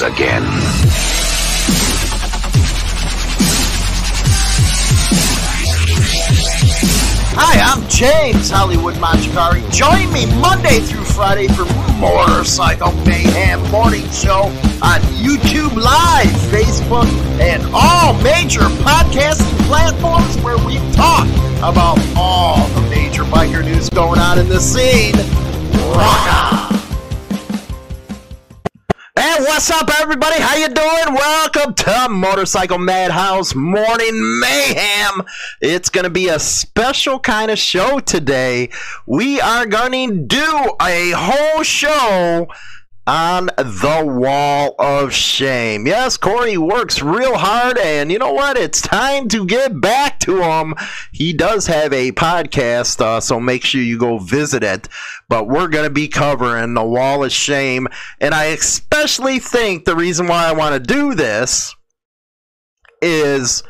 again. Hi, I'm James Hollywood Machikari. Join me Monday through Friday for Motorcycle Mayhem Morning Show on YouTube Live, Facebook, and all major podcasting platforms where we talk about all the major biker news going on in the scene. Rock on! What's up, everybody? How you doing? Welcome to Motorcycle Madhouse Morning Mayhem. It's going to be a special kind of show today. We are going to do a whole show on the wall of shame. Yes, Corey works real hard, and you know what? It's time to get back to him. He does have a podcast, uh, so make sure you go visit it. But we're going to be covering the wall of shame, and I especially think the reason why I want to do this is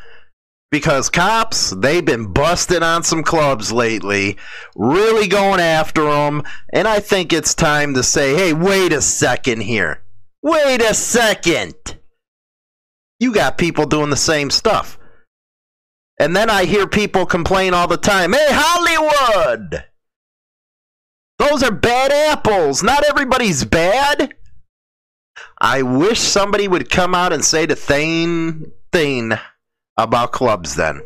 because cops they've been busting on some clubs lately really going after them and i think it's time to say hey wait a second here. Wait a second. You got people doing the same stuff. And then i hear people complain all the time hey hollywood! Those are bad apples. Not everybody's bad. I wish somebody would come out and say the same thing about clubs then.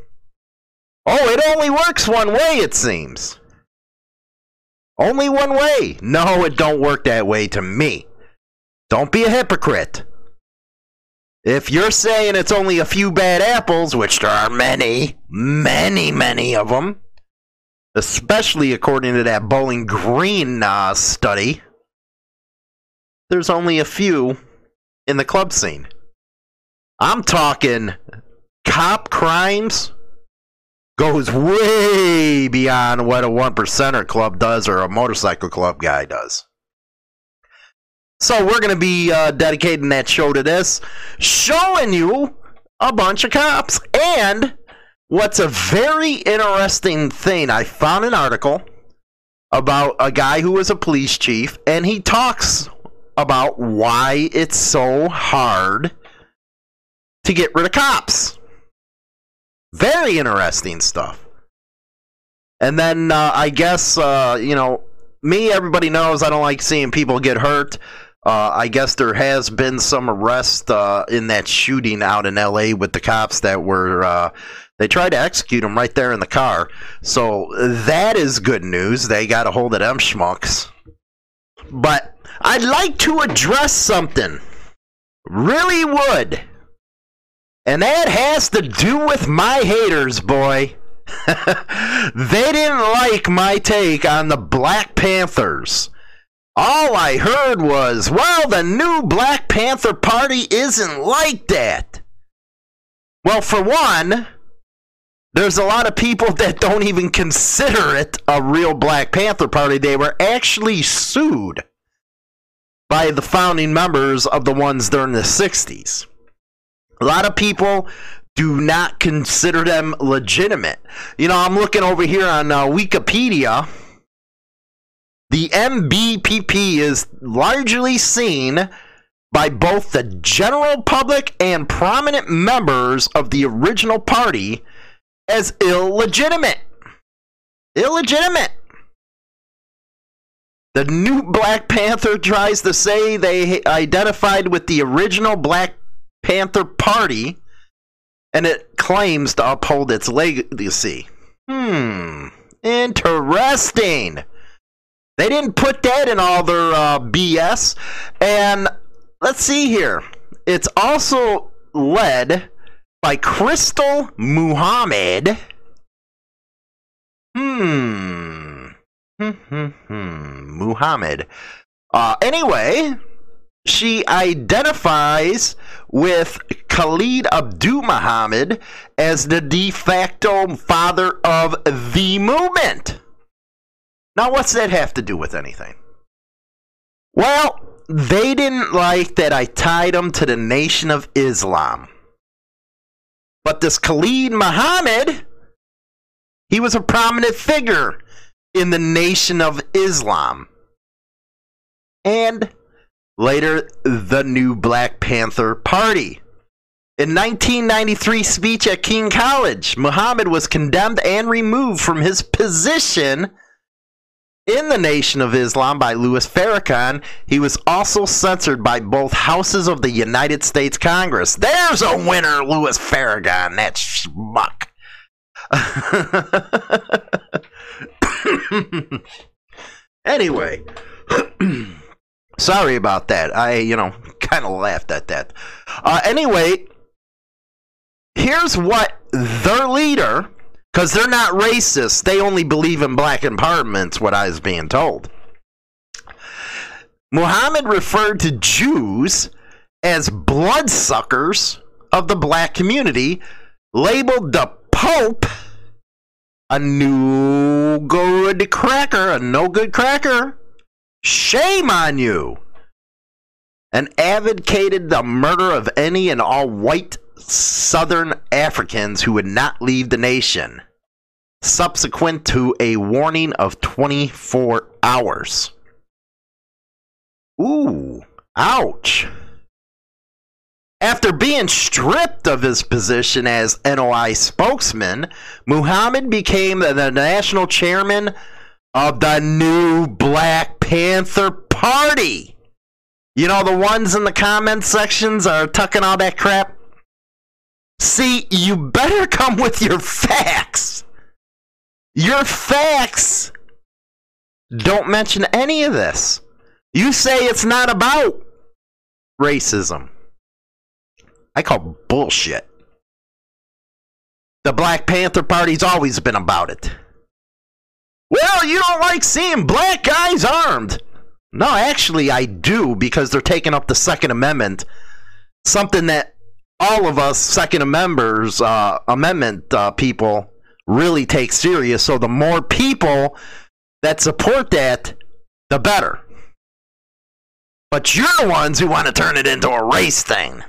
Oh, it only works one way, it seems. Only one way. No, it don't work that way to me. Don't be a hypocrite. If you're saying it's only a few bad apples, which there are many, many, many of them, especially according to that Bowling Green uh, study, there's only a few in the club scene. I'm talking cop crimes goes way beyond what a one percenter club does or a motorcycle club guy does. So we're going to be uh, dedicating that show to this, showing you a bunch of cops. And what's a very interesting thing, I found an article about a guy who was a police chief, and he talks about why it's so hard to get rid of cops. Very interesting stuff. And then uh, I guess, uh, you know, me, everybody knows I don't like seeing people get hurt. Uh, I guess there has been some arrest uh, in that shooting out in LA with the cops that were. Uh, they tried to execute him right there in the car. So that is good news. They got a hold of them schmucks. But I'd like to address something. Really would. And that has to do with my haters, boy. they didn't like my take on the Black Panthers. All I heard was, well, the new Black Panther Party isn't like that. Well, for one, there's a lot of people that don't even consider it a real Black Panther Party. They were actually sued by the founding members of the ones during the 60s. A lot of people do not consider them legitimate. You know, I'm looking over here on uh, Wikipedia. The NBPP is largely seen by both the general public and prominent members of the original party as illegitimate. Illegitimate. The new Black Panther tries to say they identified with the original Black Panther Party and it claims to uphold its legacy. Hmm, interesting. They didn't put that in all their uh, BS. And let's see here. It's also led by Krystal Muhammad. Hmm. Hmm, hmm, hmm. Muhammad. Uh, anyway, she identifies with Khalid Abdul Muhammad as the de facto father of the movement. Now, what's that have to do with anything? Well, they didn't like that I tied them to the Nation of Islam. But this Khalid Muhammad, he was a prominent figure in the Nation of Islam. And later the new Black Panther Party. In 1993 speech at Kean College, Muhammad was condemned and removed from his position in the Nation of Islam by Louis Farrakhan. He was also censored by both houses of the United States Congress. There's a winner, Louis Farrakhan, that schmuck. anyway, sorry about that. I, you know, kind of laughed at that. Uh, anyway, here's what their leader, because they're not racist, they only believe in black empowerment, what I was being told. Muhammad referred to Jews as bloodsuckers of the black community, labeled the Pope a no good cracker, a no good cracker. Shame on you. And advocated the murder of any and all white Southern Africans who would not leave the nation, subsequent to a warning of 24 hours. Ooh, ouch. After being stripped of his position as NOI spokesman, Muhammad became the national chairman of the new Black Panther Party. You know, the ones in the comment sections are tucking all that crap. See, you better come with your facts. Your facts don't mention any of this. You say it's not about racism. I call bullshit. The Black Panther Party's always been about it. Well, you don't like seeing black guys armed. No, actually, I do because they're taking up the Second Amendment, something that all of us Second uh, Amendment uh, people really take serious. So the more people that support that, the better. But you're the ones who want to turn it into a race thing.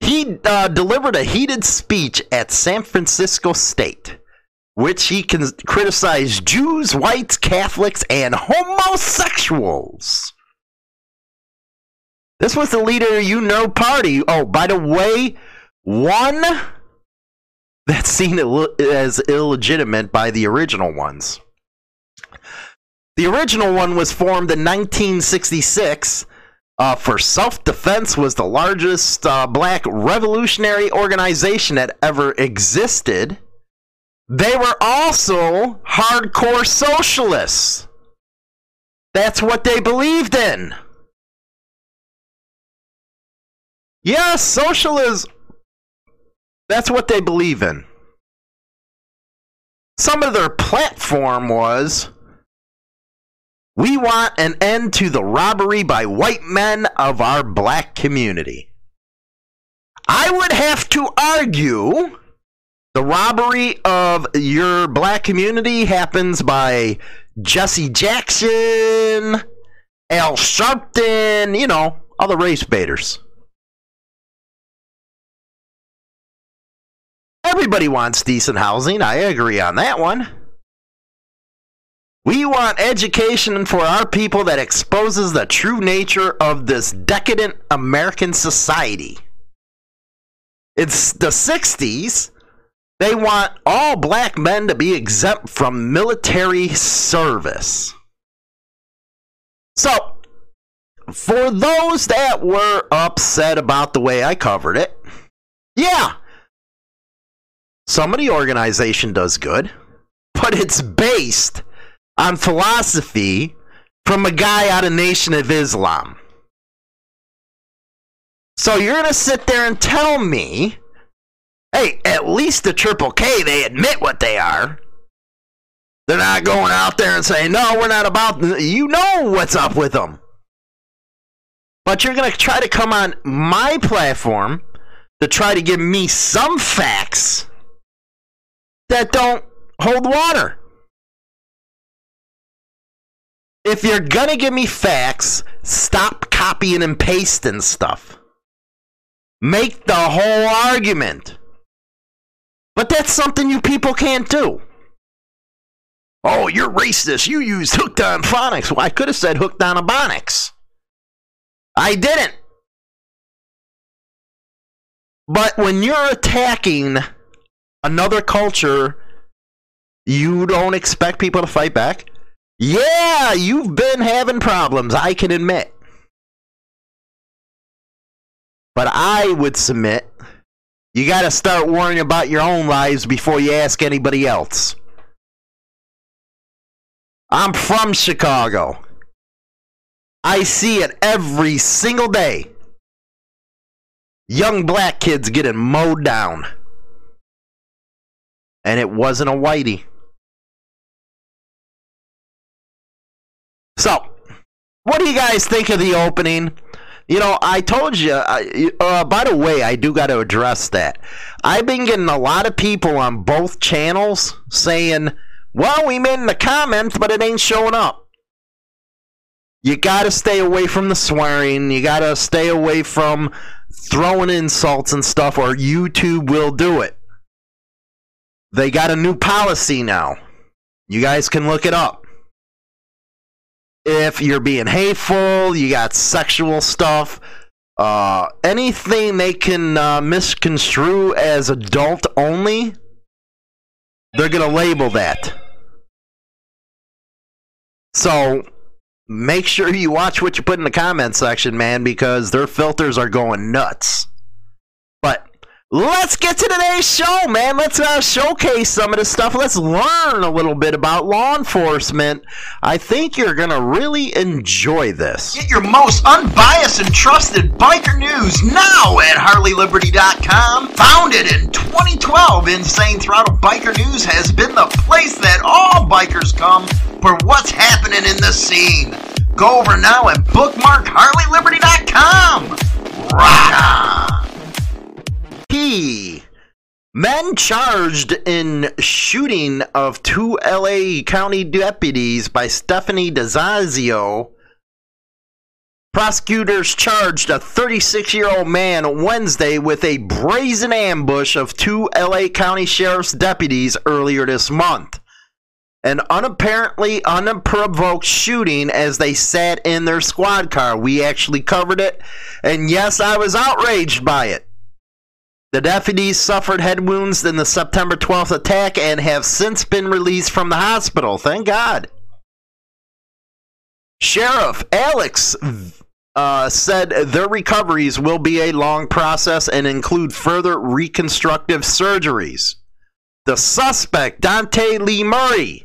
He uh, delivered a heated speech at San Francisco State, which he can criticize Jews, whites, Catholics, and homosexuals. This was the leader you know party. Oh, by the way, one that's seen as illegitimate by the original ones. The original one was formed in 1966 uh, for self defense was the largest uh, black revolutionary organization that ever existed. They were also hardcore socialists. That's what they believed in. Yes, socialism. That's what they believe in. Some of their platform was we want an end to the robbery by white men of our black community. I would have to argue the robbery of your black community happens by Jesse Jackson, Al Sharpton, you know, other race baiters. Everybody wants decent housing. I agree on that one. We want education for our people that exposes the true nature of this decadent American society. It's the 60s. They want all black men to be exempt from military service. So, for those that were upset about the way I covered it, yeah, some of the organization does good, but it's based on philosophy from a guy out of Nation of Islam. So you're going to sit there and tell me, hey, at least the Triple K, they admit what they are. They're not going out there and saying, no, we're not about, you know what's up with them. But you're going to try to come on my platform to try to give me some facts that don't hold water. if you're gonna give me facts, stop copying and pasting stuff. Make the whole argument. But that's something you people can't do. Oh, you're racist. You used hooked on phonics. Well, I could have said hooked on ebonics. I didn't. But when you're attacking another culture, you don't expect people to fight back? Yeah, you've been having problems, I can admit. But I would submit you got to start worrying about your own lives before you ask anybody else. I'm from Chicago. I see it every single day. Young black kids getting mowed down. And it wasn't a whitey. So, what do you guys think of the opening? You know, I told you. uh, by the way, I do got to address that. I've been getting a lot of people on both channels saying, "Well, we made in the comments, but it ain't showing up." You got to stay away from the swearing. You got to stay away from throwing insults and stuff, or YouTube will do it. They got a new policy now. You guys can look it up if you're being hateful, you got sexual stuff, uh, anything they can uh, misconstrue as adult only, they're going to label that. So make sure you watch what you put in the comment section, man, because their filters are going nuts. Let's get to today's show, man. Let's uh, showcase some of this stuff. Let's learn a little bit about law enforcement. I think you're going to really enjoy this. Get your most unbiased and trusted biker news now at HarleyLiberty.com. Founded in 2012, Insane Throttle Biker News has been the place that all bikers come for what's happening in the scene. Go over now and bookmark HarleyLiberty.com. Rock on! P. Men charged in shooting of two LA County deputies by Stephanie DeZazio. Prosecutors charged a 36 year old man Wednesday with a brazen ambush of two LA County Sheriff's deputies earlier this month. An unapparently unprovoked shooting as they sat in their squad car. We actually covered it, and yes, I was outraged by it. The deputies suffered head wounds in the September 12th attack and have since been released from the hospital. Thank God. Sheriff Alex uh, said their recoveries will be a long process and include further reconstructive surgeries. The suspect, Dante Lee Murray,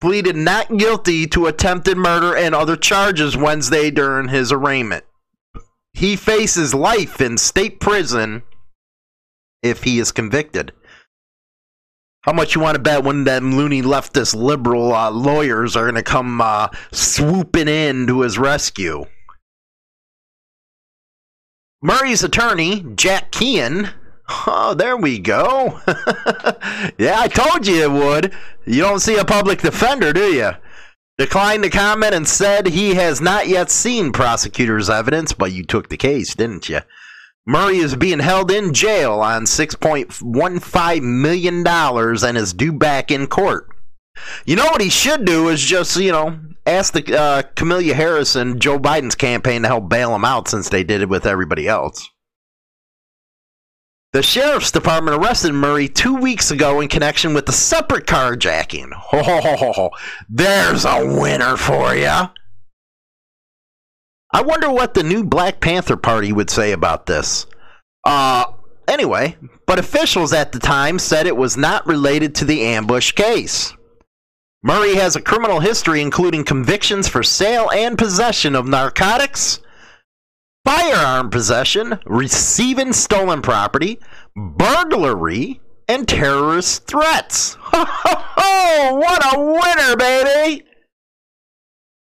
pleaded not guilty to attempted murder and other charges Wednesday during his arraignment. He faces life in state prison if he is convicted. How much you want to bet when them loony leftist liberal uh, lawyers are going to come uh, swooping in to his rescue? Murray's attorney, Jack Kean. Oh, there we go. yeah, I told you it would. You don't see a public defender, do you? Declined to comment and said he has not yet seen prosecutor's evidence, but you took the case, didn't you? Murray is being held in jail on $6.15 million and is due back in court. You know what he should do is just, you know, ask the uh, Kamala Harris and Joe Biden's campaign to help bail him out since they did it with everybody else. The sheriff's department arrested Murray two weeks ago in connection with the separate carjacking. Ho, ho, ho, ho, ho. There's a winner for you. I wonder what the new Black Panther Party would say about this. Uh, anyway, but officials at the time said it was not related to the ambush case. Murray has a criminal history including convictions for sale and possession of narcotics, firearm possession, receiving stolen property, burglary, and terrorist threats. Ho, ho, ho! What a winner, baby!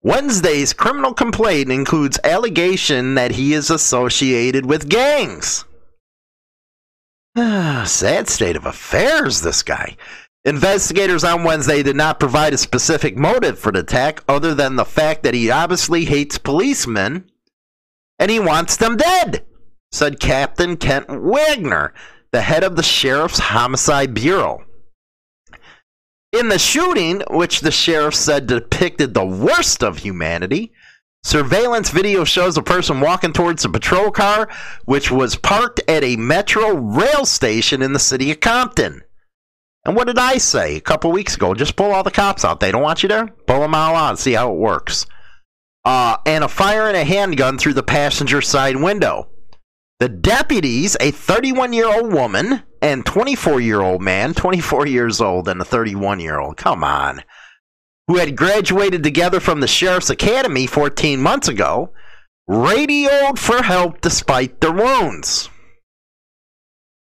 Wednesday's criminal complaint includes allegation that he is associated with gangs. Sad state of affairs, this guy. Investigators on Wednesday did not provide a specific motive for the attack other than the fact that he obviously hates policemen and he wants them dead, said Captain Kent Wagner, the head of the Sheriff's Homicide Bureau. In the shooting, which the sheriff said depicted the worst of humanity, Surveillance video shows a person walking towards a patrol car, which was parked at a metro rail station in the city of Compton. And what did I say a couple weeks ago? Just pull all the cops out. They don't want you there. Pull them all out. See how it works. Uh, and a fire and a handgun through the passenger side window. The deputies, a 31 year old woman and 24 year old man, 24 years old and a 31 year old, come on, who had graduated together from the Sheriff's Academy 14 months ago, radioed for help despite their wounds.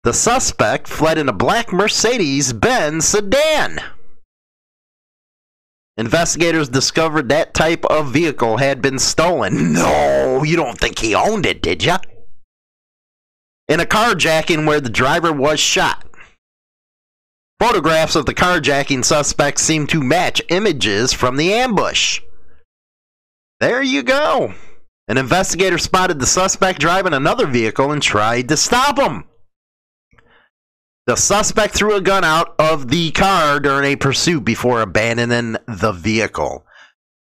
The suspect fled in a black Mercedes Benz sedan. Investigators discovered that type of vehicle had been stolen. No, you don't think he owned it, did you? In a carjacking where the driver was shot. Photographs of the carjacking suspect seem to match images from the ambush. There you go. An investigator spotted the suspect driving another vehicle and tried to stop him. The suspect threw a gun out of the car during a pursuit before abandoning the vehicle.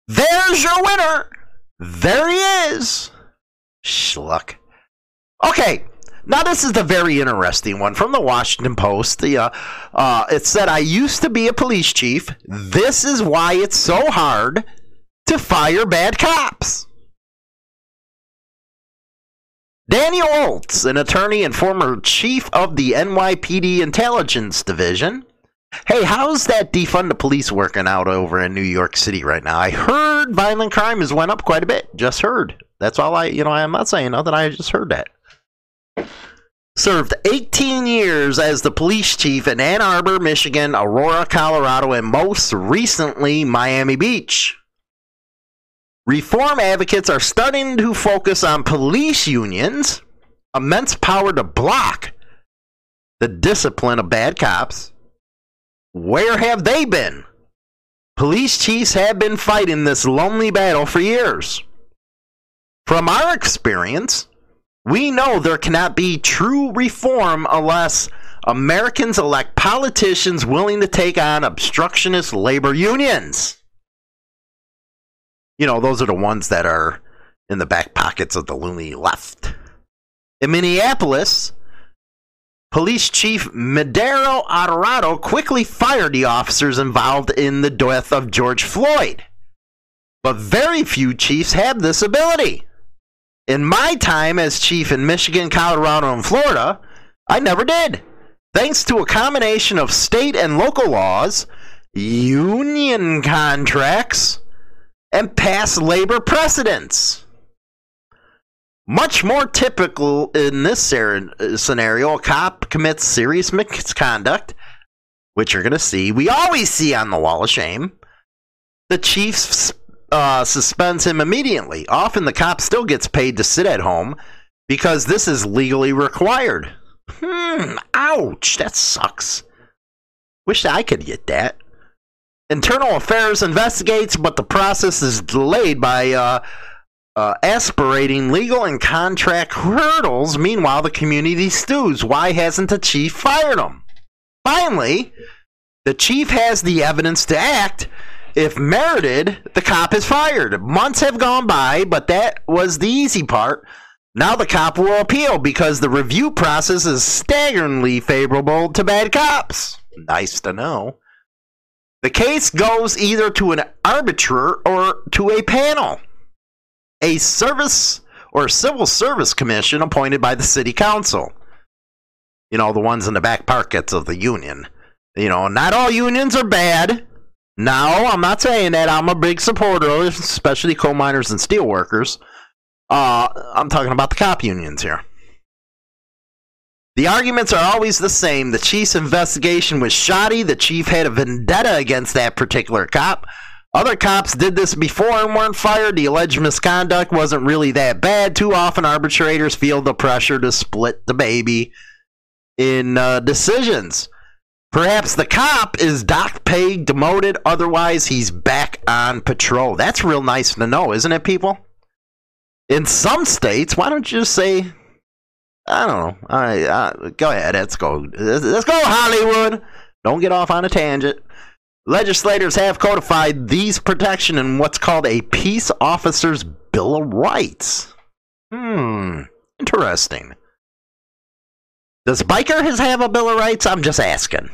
There's your winner. There he is. Schluck. Okay, now this is the very interesting one from the Washington Post. The uh, uh, it said, "I used to be a police chief. This is why it's so hard to fire bad cops." Daniel Oates, an attorney and former chief of the NYPD Intelligence Division. Hey, how's that defund the police working out over in New York City right now? I heard violent crime has went up quite a bit. Just heard. That's all I, you know, I'm not saying nothing. I just heard that. Served 18 years as the police chief in Ann Arbor, Michigan, Aurora, Colorado, and most recently Miami Beach. Reform advocates are starting to focus on police unions, immense power to block the discipline of bad cops. Where have they been? Police chiefs have been fighting this lonely battle for years. From our experience, we know there cannot be true reform unless Americans elect politicians willing to take on obstructionist labor unions you know, those are the ones that are in the back pockets of the loony left. In Minneapolis, Police Chief Medaria Arradondo quickly fired the officers involved in the death of George Floyd. But very few chiefs have this ability. In my time as chief in Michigan, Colorado, and Florida, I never did. Thanks to a combination of state and local laws, union contracts, and past labor precedents. Much more typical in this scenario, a cop commits serious misconduct, which you're going to see. We always see on the wall of shame. The chief uh, suspends him immediately. Often the cop still gets paid to sit at home because this is legally required. Hmm, ouch, that sucks. Wish I could get that. Internal Affairs investigates, but the process is delayed by uh, uh, aspirating legal and contract hurdles. Meanwhile, the community stews. Why hasn't the chief fired him? Finally, the chief has the evidence to act. If merited, the cop is fired. Months have gone by, but that was the easy part. Now the cop will appeal because the review process is staggeringly favorable to bad cops. Nice to know. The case goes either to an arbiter or to a panel. A service or civil service commission appointed by the city council. You know, the ones in the back pockets of the union. You know, not all unions are bad. No, I'm not saying that. I'm a big supporter, of especially coal miners and steel workers. Uh, I'm talking about the cop unions here. The arguments are always the same. The chief's investigation was shoddy. The chief had a vendetta against that particular cop. Other cops did this before and weren't fired. The alleged misconduct wasn't really that bad. Too often, arbitrators feel the pressure to split the baby in uh, decisions. Perhaps the cop is docked, paid, demoted. Otherwise, he's back on patrol. That's real nice to know, isn't it, people? In some states, why don't you just say I don't know. Right, uh, go ahead. Let's go. Let's go, Hollywood. Don't get off on a tangent. Legislators have codified these protection in what's called a peace officers Bill of Rights. Hmm, interesting. Does Biker has have a Bill of Rights? I'm just asking.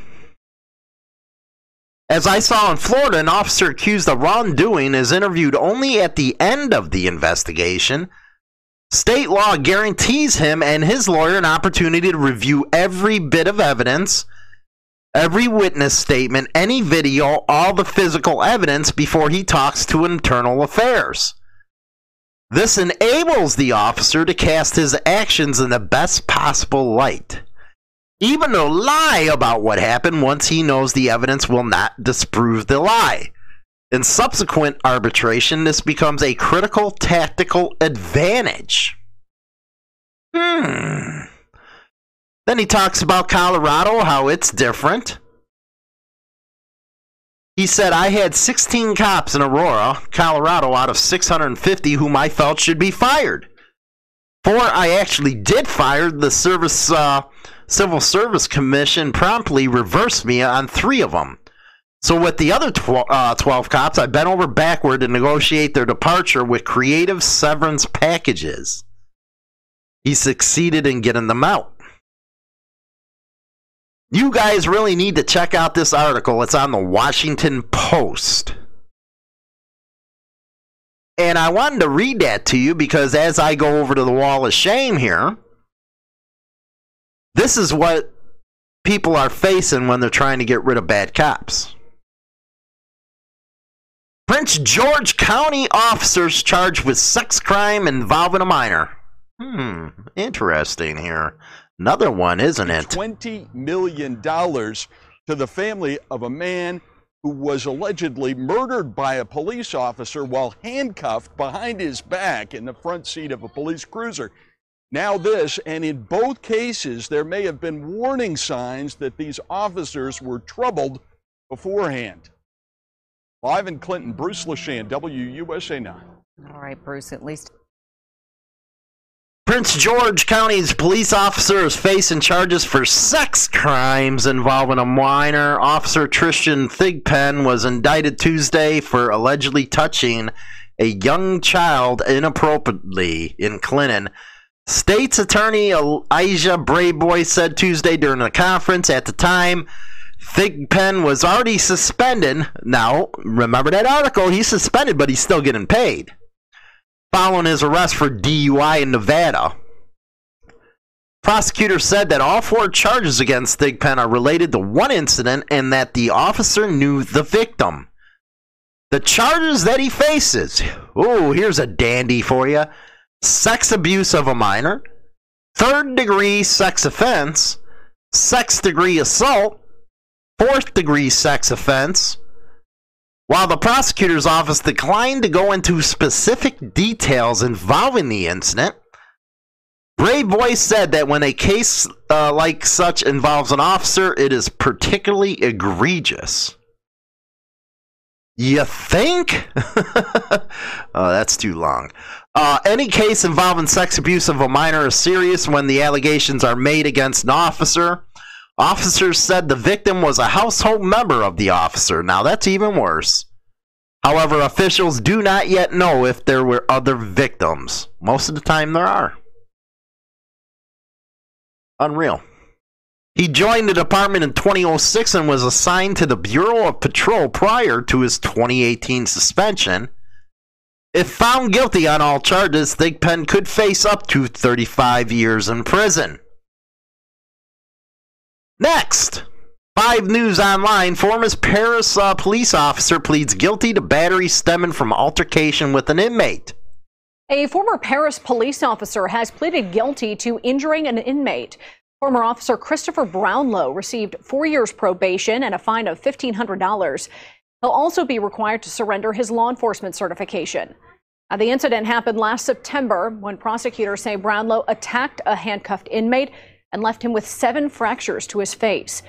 As I saw in Florida, an officer accused of wrongdoing is interviewed only at the end of the investigation. State law guarantees him and his lawyer an opportunity to review every bit of evidence, every witness statement, any video, all the physical evidence before he talks to internal affairs. This enables the officer to cast his actions in the best possible light even to lie about what happened once he knows the evidence will not disprove the lie. In subsequent arbitration, this becomes a critical tactical advantage. Hmm. Then he talks about Colorado, how it's different. He said, I had 16 cops in Aurora, Colorado, out of 650 whom I felt should be fired. Four I actually did fire. The service uh, Civil Service Commission promptly reversed me on three of them. So with the other tw- uh, 12 cops, I bent over backward to negotiate their departure with creative severance packages. He succeeded in getting them out. You guys really need to check out this article. It's on the Washington Post. And I wanted to read that to you because as I go over to the wall of shame here, this is what people are facing when they're trying to get rid of bad cops. Prince George County officers charged with sex crime involving a minor. Hmm, interesting here. Another one, isn't it? $20 million to the family of a man who was allegedly murdered by a police officer while handcuffed behind his back in the front seat of a police cruiser. Now, this, and in both cases, there may have been warning signs that these officers were troubled beforehand. Live in Clinton, Bruce Leshan, WUSA 9. All right, Bruce, at least. Prince George County's police officer is facing charges for sex crimes involving a minor. Officer Tristan Thigpen was indicted Tuesday for allegedly touching a young child inappropriately in Clinton. State's attorney Elijah Braveboy said Tuesday during a conference at the time Thigpen was already suspended. Now, remember that article? He's suspended, but he's still getting paid. Following his arrest for DUI in Nevada. Prosecutors said that all four charges against Thigpen are related to one incident and that the officer knew the victim. The charges that he faces. Oh, here's a dandy for you sex abuse of a minor, third degree sex offense, sex degree assault, fourth degree sex offense. While the prosecutor's office declined to go into specific details involving the incident, Braveboy said that when a case uh, like such involves an officer, it is particularly egregious. You think? oh, that's too long. Uh, any case involving sex abuse of a minor is serious when the allegations are made against an officer. Officers said the victim was a household member of the officer. Now, that's even worse. However, officials do not yet know if there were other victims. Most of the time, there are. Unreal. He joined the department in 2006 and was assigned to the Bureau of Patrol prior to his 2018 suspension. If found guilty on all charges, Thigpen could face up to 35 years in prison. Next, 5 News Online, former Paris uh, police officer pleads guilty to battery stemming from altercation with an inmate. A former Paris police officer has pleaded guilty to injuring an inmate. Former officer Christopher Brownlow received four years probation and a fine of $1,500. He'll also be required to surrender his law enforcement certification. Now, the incident happened last September when prosecutors say Brownlow attacked a handcuffed inmate and left him with seven fractures to his face.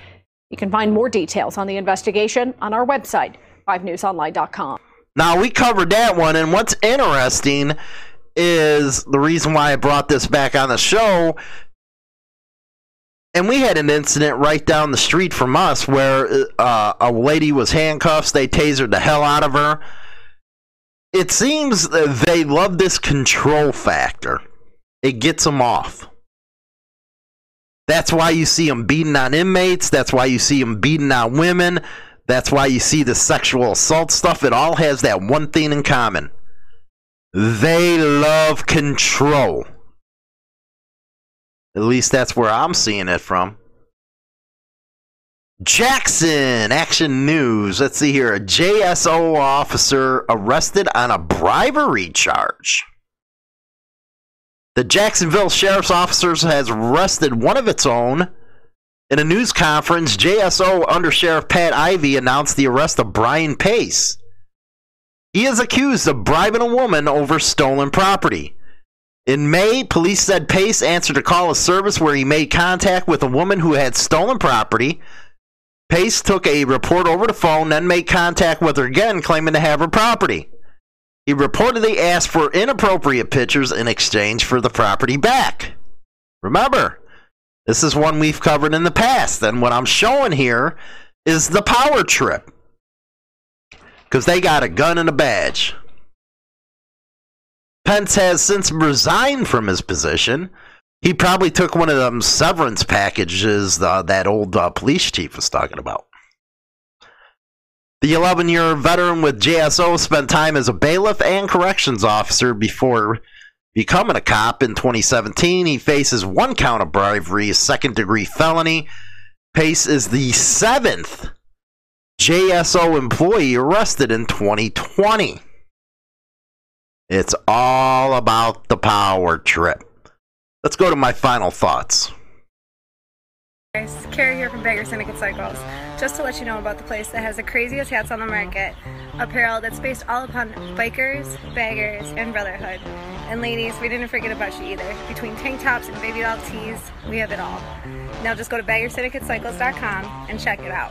You can find more details on the investigation on our website, 5newsonline.com. Now, we covered that one, and what's interesting is the reason why I brought this back on the show and we had an incident right down the street from us where uh, a lady was handcuffed. They tasered the hell out of her. it seems they love this control factor. It gets them off. That's why you see them beating on inmates. That's why you see them beating on women. That's why you see the sexual assault stuff. It all has that one thing in common. They love control. At least that's where I'm seeing it from. Jackson Action News. Let's see here. A JSO officer arrested on a bribery charge. The Jacksonville Sheriff's Officers has arrested one of its own. In a news conference, JSO Under Sheriff Pat Ivey announced the arrest of Brian Pace. He is accused of bribing a woman over stolen property. In May, police said Pace answered a call of service where he made contact with a woman who had stolen property. Pace took a report over the phone, then made contact with her again, claiming to have her property. He reportedly asked for inappropriate pictures in exchange for the property back. Remember, this is one we've covered in the past, and what I'm showing here is the power trip. Because they got a gun and a badge. Pence has since resigned from his position. He probably took one of them severance packages uh, that old uh, police chief was talking about. The 11 year veteran with JSO spent time as a bailiff and corrections officer before becoming a cop in 2017. He faces one count of bribery, a second degree felony. Pace is the seventh JSO employee arrested in 2020. It's all about the power trip. Let's go to my final thoughts. Guys, Carrie here from Bagger Syndicate Cycles. Just to let you know about the place that has the craziest hats on the market. Apparel that's based all upon bikers, baggers, and brotherhood. And ladies, we didn't forget about you either. Between tank tops and baby doll tees, we have it all. Now just go to baggersyndicatecycles.com and check it out.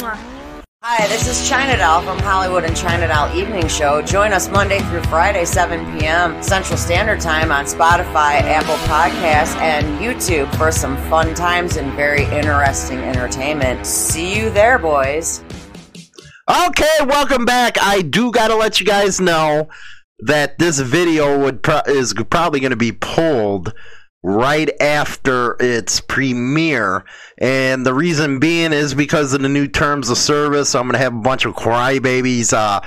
Mwah. Hi, this is China Doll from Hollywood and China Doll Evening Show. Join us Monday through Friday, 7 p.m. Central Standard Time on Spotify, Apple Podcasts, and YouTube for some fun times and very interesting entertainment. See you there, boys. Okay, welcome back. I do got to let you guys know that this video would pro- is probably going to be pulled right after its premiere. And the reason being is because of the new terms of service. I'm going to have a bunch of crybabies uh,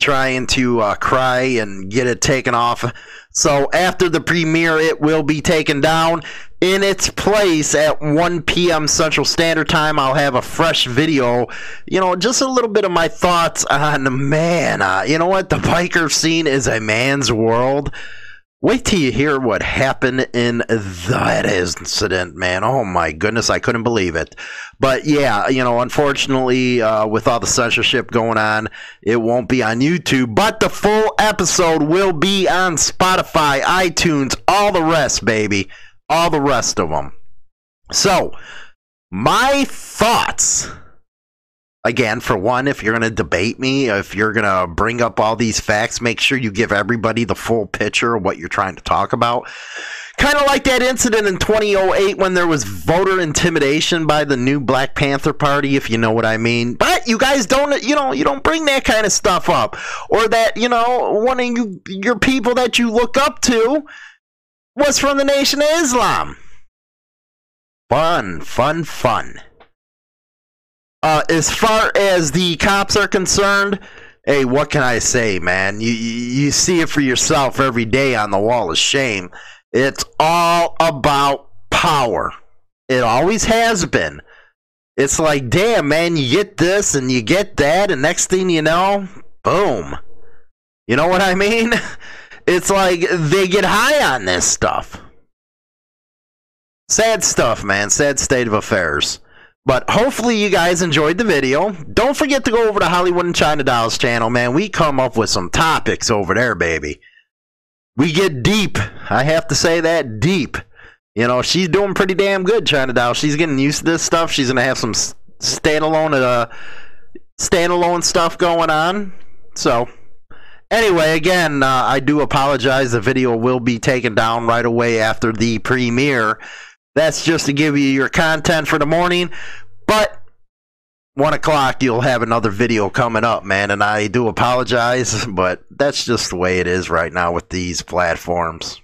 trying to uh, cry and get it taken off. So after the premiere, it will be taken down. In its place at 1 p.m. Central Standard Time, I'll have a fresh video. You know, just a little bit of my thoughts on man. Uh, you know what? The biker scene is a man's world. Wait till you hear what happened in that incident, man. Oh my goodness, I couldn't believe it. But yeah, you know, unfortunately, uh, with all the censorship going on, it won't be on YouTube. But the full episode will be on Spotify, iTunes, all the rest, baby. All the rest of them. So, my thoughts again, for one, if you're going to debate me, if you're going to bring up all these facts, make sure you give everybody the full picture of what you're trying to talk about. Kind of like that incident in 2008 when there was voter intimidation by the new Black Panther Party, if you know what I mean. But you guys don't, you know, you don't bring that kind of stuff up, or that you know, one of you, your people that you look up to was from the Nation of Islam. Fun, fun, fun. Uh, as far as the cops are concerned, hey, what can I say, man? You you see it for yourself every day on the wall of shame. It's all about power. It always has been. It's like, damn, man, you get this and you get that, and next thing you know, boom. You know what I mean? It's like they get high on this stuff. Sad stuff, man. Sad state of affairs. But hopefully you guys enjoyed the video. Don't forget to go over to Hollywood and China Dolls channel, man. We come up with some topics over there, baby. We get deep. I have to say that deep. You know, she's doing pretty damn good, China Doll. She's getting used to this stuff. She's gonna have some standalone, uh, standalone stuff going on. So, anyway, again, uh, I do apologize. The video will be taken down right away after the premiere. That's just to give you your content for the morning. But one o'clock, you'll have another video coming up, man. And I do apologize, but that's just the way it is right now with these platforms.